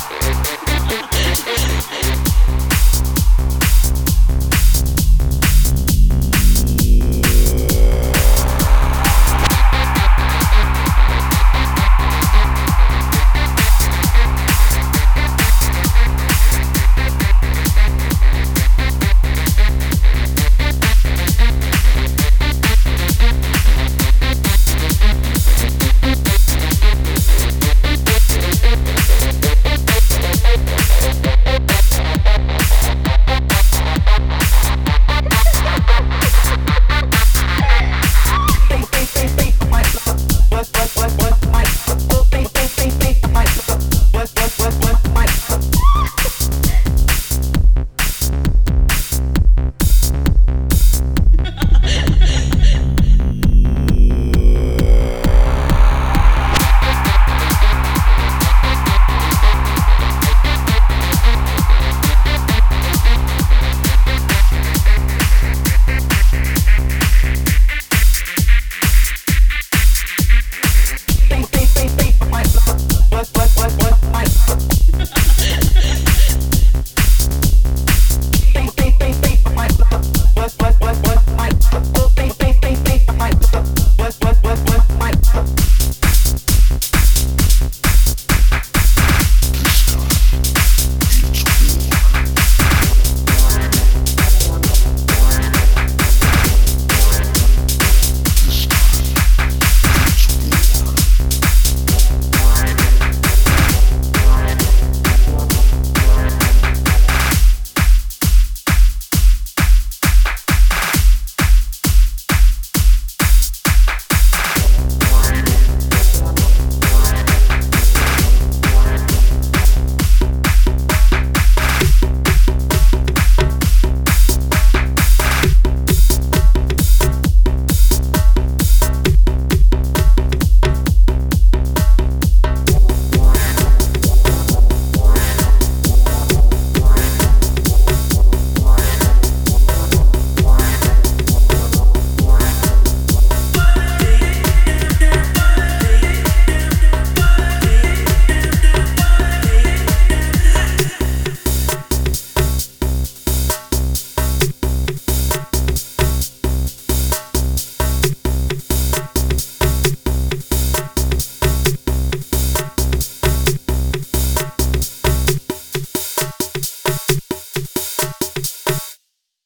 Thank you. up.